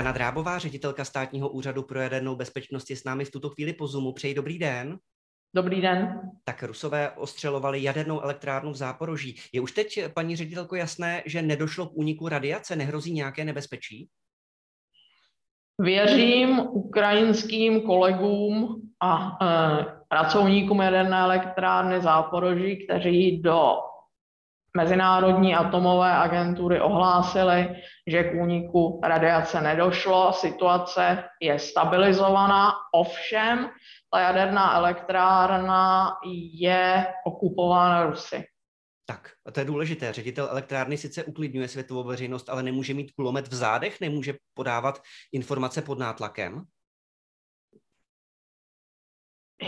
Dana Drábová, ředitelka státního úřadu pro jadernou bezpečnost, je s námi v tuto chvíli po Zoomu. Přeji dobrý den. Dobrý den. Tak Rusové ostřelovali jadernou elektrárnu v Záporoží. Je už teď, paní ředitelko, jasné, že nedošlo k úniku radiace? Nehrozí nějaké nebezpečí? Věřím ukrajinským kolegům a e, pracovníkům jaderné elektrárny Záporoží, kteří do Mezinárodní atomové agentury ohlásili, že k úniku radiace nedošlo, situace je stabilizovaná, ovšem ta jaderná elektrárna je okupována Rusy. Tak, a to je důležité. Ředitel elektrárny sice uklidňuje světovou veřejnost, ale nemůže mít kulomet v zádech, nemůže podávat informace pod nátlakem?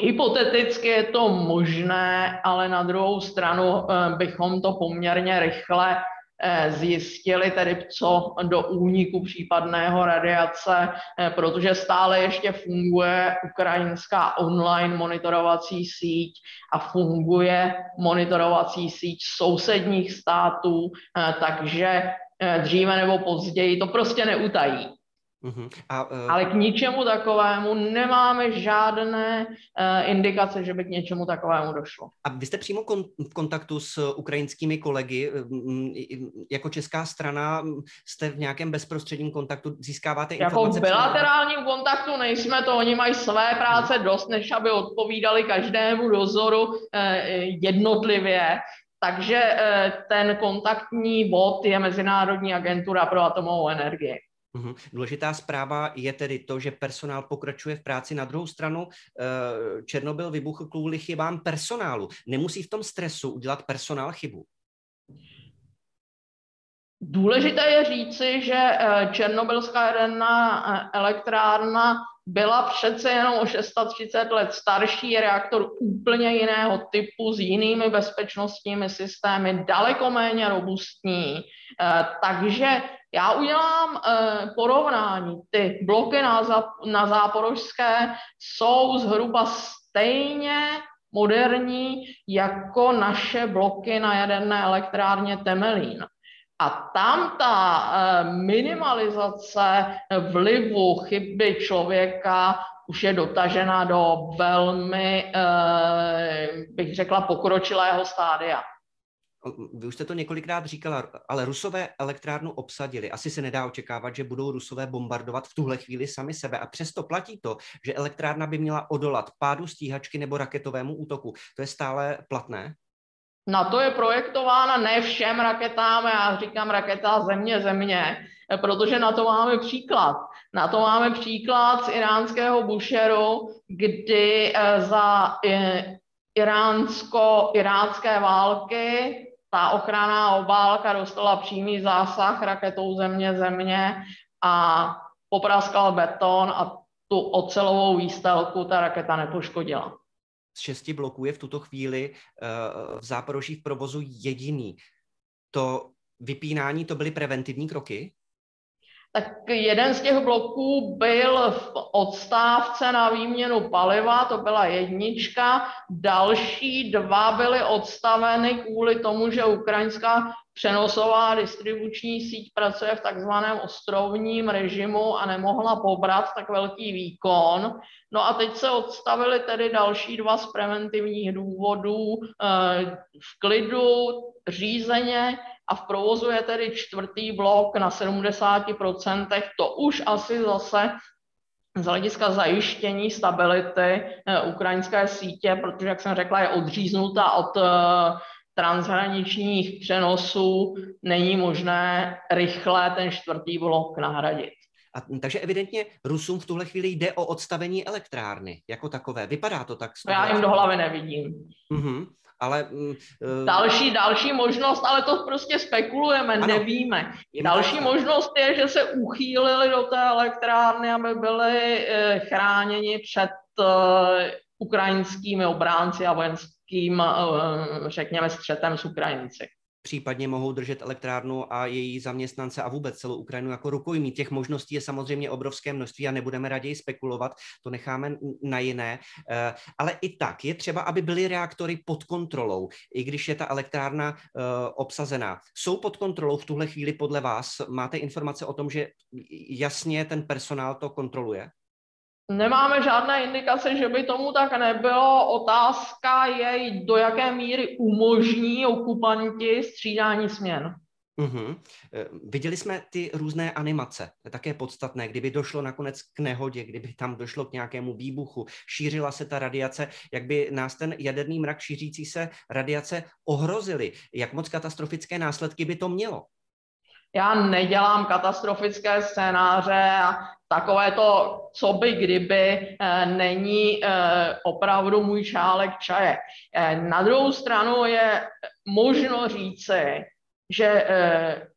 Hypoteticky je to možné, ale na druhou stranu eh, bychom to poměrně rychle eh, zjistili, tedy co do úniku případného radiace, eh, protože stále ještě funguje ukrajinská online monitorovací síť a funguje monitorovací síť sousedních států, takže dříve nebo později to prostě neutají. Uh-huh. A, uh... Ale k ničemu takovému nemáme žádné uh, indikace, že by k něčemu takovému došlo. A vy jste přímo kon- v kontaktu s ukrajinskými kolegy, jako česká strana jste v nějakém bezprostředním kontaktu, získáváte jako informace? Jako v bilaterálním kontaktu nejsme to, oni mají své práce uh-huh. dost, než aby odpovídali každému dozoru uh, jednotlivě. Takže ten kontaktní bod je Mezinárodní agentura pro atomovou energii. Uhum. Důležitá zpráva je tedy to, že personál pokračuje v práci. Na druhou stranu eh, Černobyl vybuchl kvůli chybám personálu. Nemusí v tom stresu udělat personál chybu? Důležité je říci, že eh, Černobylská jaderná eh, elektrárna byla přece jenom o 630 let starší reaktor úplně jiného typu s jinými bezpečnostními systémy, daleko méně robustní. Takže já udělám eh, porovnání. Ty bloky na, zap, na záporožské jsou zhruba stejně moderní jako naše bloky na jaderné elektrárně Temelín. A tam ta eh, minimalizace vlivu chyby člověka už je dotažena do velmi, eh, bych řekla, pokročilého stádia. Vy už jste to několikrát říkala, ale Rusové elektrárnu obsadili. Asi se nedá očekávat, že budou Rusové bombardovat v tuhle chvíli sami sebe. A přesto platí to, že elektrárna by měla odolat pádu stíhačky nebo raketovému útoku. To je stále platné? Na to je projektována ne všem raketám, já říkám raketa země země, protože na to máme příklad. Na to máme příklad z iránského Busheru, kdy eh, za eh, iránsko-irácké války ta ochranná obálka dostala přímý zásah raketou země země a popraskal beton a tu ocelovou výstelku ta raketa nepoškodila. Z šesti bloků je v tuto chvíli uh, v Záporoží v provozu jediný. To vypínání, to byly preventivní kroky? Tak jeden z těch bloků byl v odstávce na výměnu paliva, to byla jednička, další dva byly odstaveny kvůli tomu, že ukrajinská přenosová distribuční síť pracuje v takzvaném ostrovním režimu a nemohla pobrat tak velký výkon. No a teď se odstavily tedy další dva z preventivních důvodů eh, v klidu, řízeně a v provozu je tedy čtvrtý blok na 70%, to už asi zase z hlediska zajištění stability eh, ukrajinské sítě, protože, jak jsem řekla, je odříznutá od eh, transhraničních přenosů, není možné rychle ten čtvrtý blok nahradit. A, takže evidentně Rusům v tuhle chvíli jde o odstavení elektrárny jako takové. Vypadá to tak? Já jim do hlavy nevidím. Uh-huh. Ale, uh, další, další možnost, ale to prostě spekulujeme, ano, nevíme. Další tak. možnost je, že se uchýlili do té elektrárny, aby byli uh, chráněni před uh, ukrajinskými obránci a vojenským, uh, řekněme, střetem s Ukrajinci. Případně mohou držet elektrárnu a její zaměstnance a vůbec celou Ukrajinu jako rukojmí. Těch možností je samozřejmě obrovské množství a nebudeme raději spekulovat, to necháme na jiné. Eh, ale i tak je třeba, aby byly reaktory pod kontrolou, i když je ta elektrárna eh, obsazená. Jsou pod kontrolou v tuhle chvíli podle vás? Máte informace o tom, že jasně ten personál to kontroluje? Nemáme žádné indikace, že by tomu tak nebylo. Otázka je, do jaké míry umožní okupanti střídání směn. Uhum. Viděli jsme ty různé animace, to je také podstatné, kdyby došlo nakonec k nehodě, kdyby tam došlo k nějakému výbuchu, šířila se ta radiace, jak by nás ten jaderný mrak šířící se radiace ohrozily, jak moc katastrofické následky by to mělo? Já nedělám katastrofické scénáře a takové to, co by kdyby, eh, není eh, opravdu můj šálek čaje. Eh, na druhou stranu je možno říci, že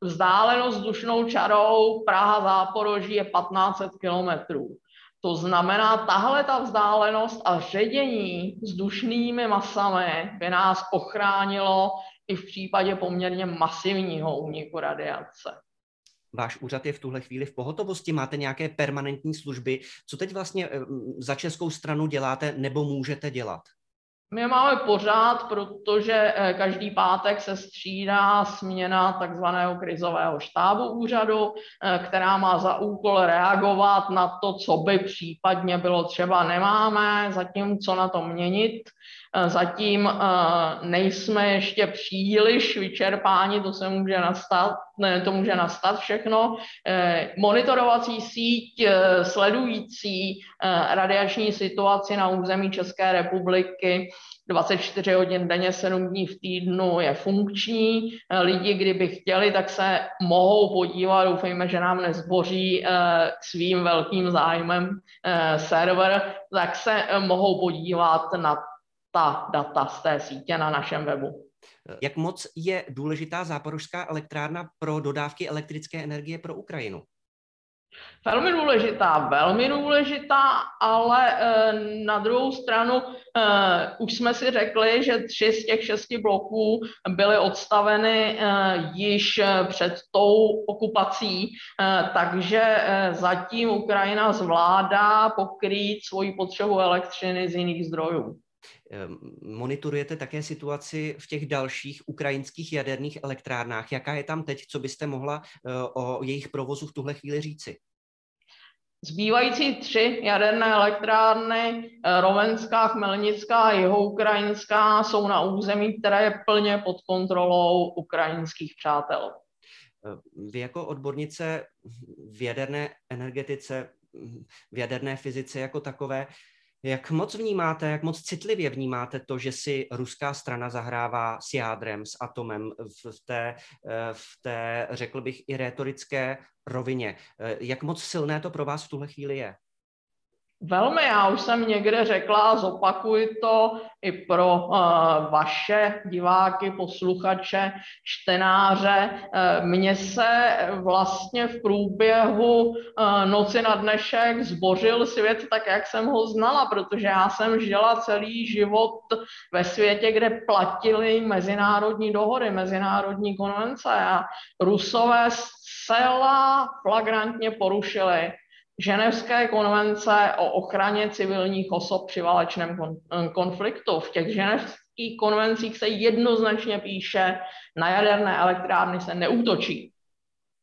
vzdálenost vzdušnou čarou Praha-Záporoží je 1500 kilometrů. To znamená, tahle ta vzdálenost a ředění vzdušnými masami by nás ochránilo i v případě poměrně masivního úniku radiace. Váš úřad je v tuhle chvíli v pohotovosti? Máte nějaké permanentní služby? Co teď vlastně eh, za českou stranu děláte nebo můžete dělat? My máme pořád, protože eh, každý pátek se střídá směna takzvaného krizového štábu úřadu, eh, která má za úkol reagovat na to, co by případně bylo třeba nemáme, zatím co na to měnit. Eh, zatím nejsme ještě příliš vyčerpáni, to se může nastat, ne, to může nastat všechno. Monitorovací síť sledující radiační situaci na území České republiky 24 hodin denně, 7 dní v týdnu je funkční. Lidi, kdyby chtěli, tak se mohou podívat, doufejme, že nám nezboří eh, svým velkým zájmem eh, server, tak se eh, mohou podívat na ta data z té sítě na našem webu. Jak moc je důležitá záporožská elektrárna pro dodávky elektrické energie pro Ukrajinu? Velmi důležitá, velmi důležitá, ale e, na druhou stranu e, už jsme si řekli, že tři z těch šesti bloků byly odstaveny e, již před tou okupací, takže zatím Ukrajina zvládá pokrýt svoji potřebu elektřiny z jiných zdrojů. Monitorujete také situaci v těch dalších ukrajinských jaderných elektrárnách. Jaká je tam teď, co byste mohla o jejich provozu v tuhle chvíli říci? Zbývající tři jaderné elektrárny, eh, Rovenská, Chmelnická a Jihoukrajinská, jsou na území, které je plně pod kontrolou ukrajinských přátel. Eh, vy jako odbornice v jaderné energetice, v jaderné fyzice jako takové, jak moc vnímáte, jak moc citlivě vnímáte to, že si ruská strana zahrává s jádrem, s atomem v té, eh, v té řekl bych, i rétorické rovině? Eh, jak moc silné to pro vás v tuhle chvíli je? Velmi, já už jsem někde řekla a zopakuji to i pro uh, vaše diváky, posluchače, čtenáře. Uh, mně se vlastně v průběhu uh, noci na dnešek zbořil svět tak, jak jsem ho znala, protože já jsem žila celý život ve světě, kde platily mezinárodní dohody, mezinárodní konvence a Rusové zcela flagrantně porušili Ženevské konvence o ochraně civilních osob při válečném konfliktu. V těch ženevských konvencích se jednoznačně píše, na jaderné elektrárny se neútočí.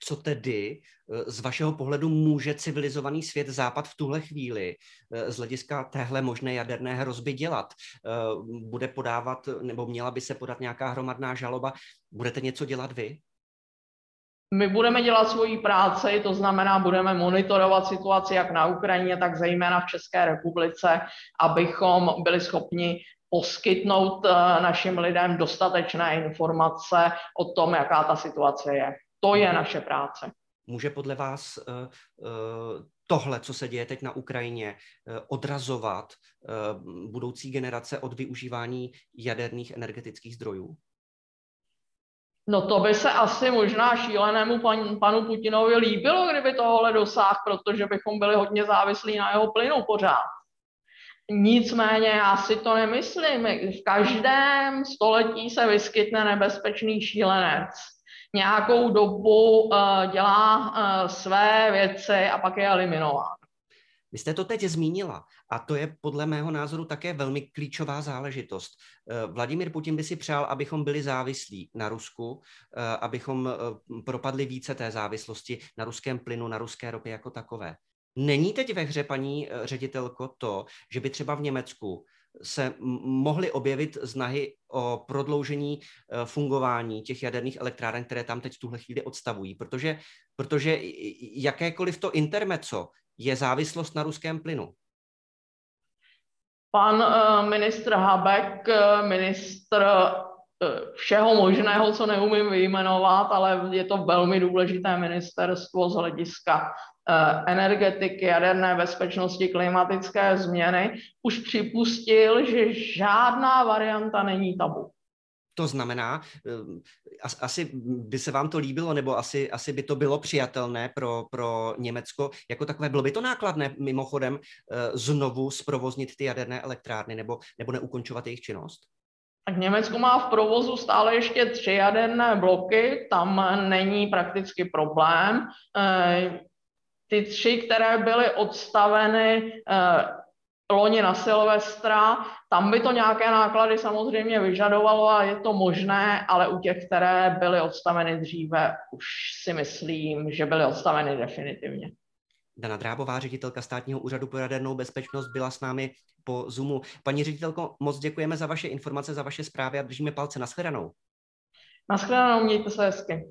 Co tedy eh, z vašeho pohledu může civilizovaný svět Západ v tuhle chvíli eh, z hlediska téhle možné jaderné hrozby dělat? Eh, bude podávat, nebo měla by se podat nějaká hromadná žaloba? Budete něco dělat vy? My budeme dělat svoji práci, to znamená, budeme monitorovat situaci jak na Ukrajině, tak zejména v České republice, abychom byli schopni poskytnout eh, našim lidem dostatečné informace o tom, jaká ta situace je. To je naše práce. Může podle vás uh, uh, tohle, co se děje teď na Ukrajině, odrazovat budoucí generace od využívání jaderných energetických zdrojů? No to by se asi možná šílenému pan, panu Putinovi líbilo, kdyby tohle dosáhl, protože bychom byli hodně závislí na jeho plynu pořád. Nicméně já si to nemyslím. V každém století se vyskytne nebezpečný šílenec. Nějakou dobu uh, dělá uh, své věci a pak je eliminován. Vy jste to teď zmínila a to je podle mého názoru také velmi klíčová záležitost. Eh, Vladimír Putin by si přál, abychom byli závislí na Rusku, abychom propadli více té závislosti na ruském plynu, na ruské ropě jako takové. Není teď ve hře, paní eh, ředitelko, to, že by třeba v Německu se mohly objevit znahy o prodloužení eh, fungování těch jaderných elektráren, které tam teď v tuhle chvíli odstavují, protože, protože jakékoliv to intermeco je závislost na ruském plynu. Pan uh, ministr Habek, ministr všeho možného, co neumím vyjmenovat, ale je to velmi důležité ministerstvo z hlediska Eh, energetiky, jaderné bezpečnosti, klimatické změny, už připustil, že žádná varianta není tabu. To znamená, eh, asi by se vám to líbilo, nebo asi, asi by to bylo přijatelné pro, pro Německo jako takové. Bylo by to nákladné mimochodem eh, znovu zprovoznit ty jaderné elektrárny nebo, nebo neukončovat jejich činnost? Tak Německo má v provozu stále ještě tři jaderné bloky, tam není prakticky problém ty tři, které byly odstaveny eh, loni na Silvestra, tam by to nějaké náklady samozřejmě vyžadovalo a je to možné, ale u těch, které byly odstaveny dříve, už si myslím, že byly odstaveny definitivně. Dana Drábová, ředitelka státního úřadu pro jadernou bezpečnost, byla s námi po Zoomu. Paní ředitelko, moc děkujeme za vaše informace, za vaše zprávy a držíme palce. Naschledanou. Naschledanou, mějte se hezky.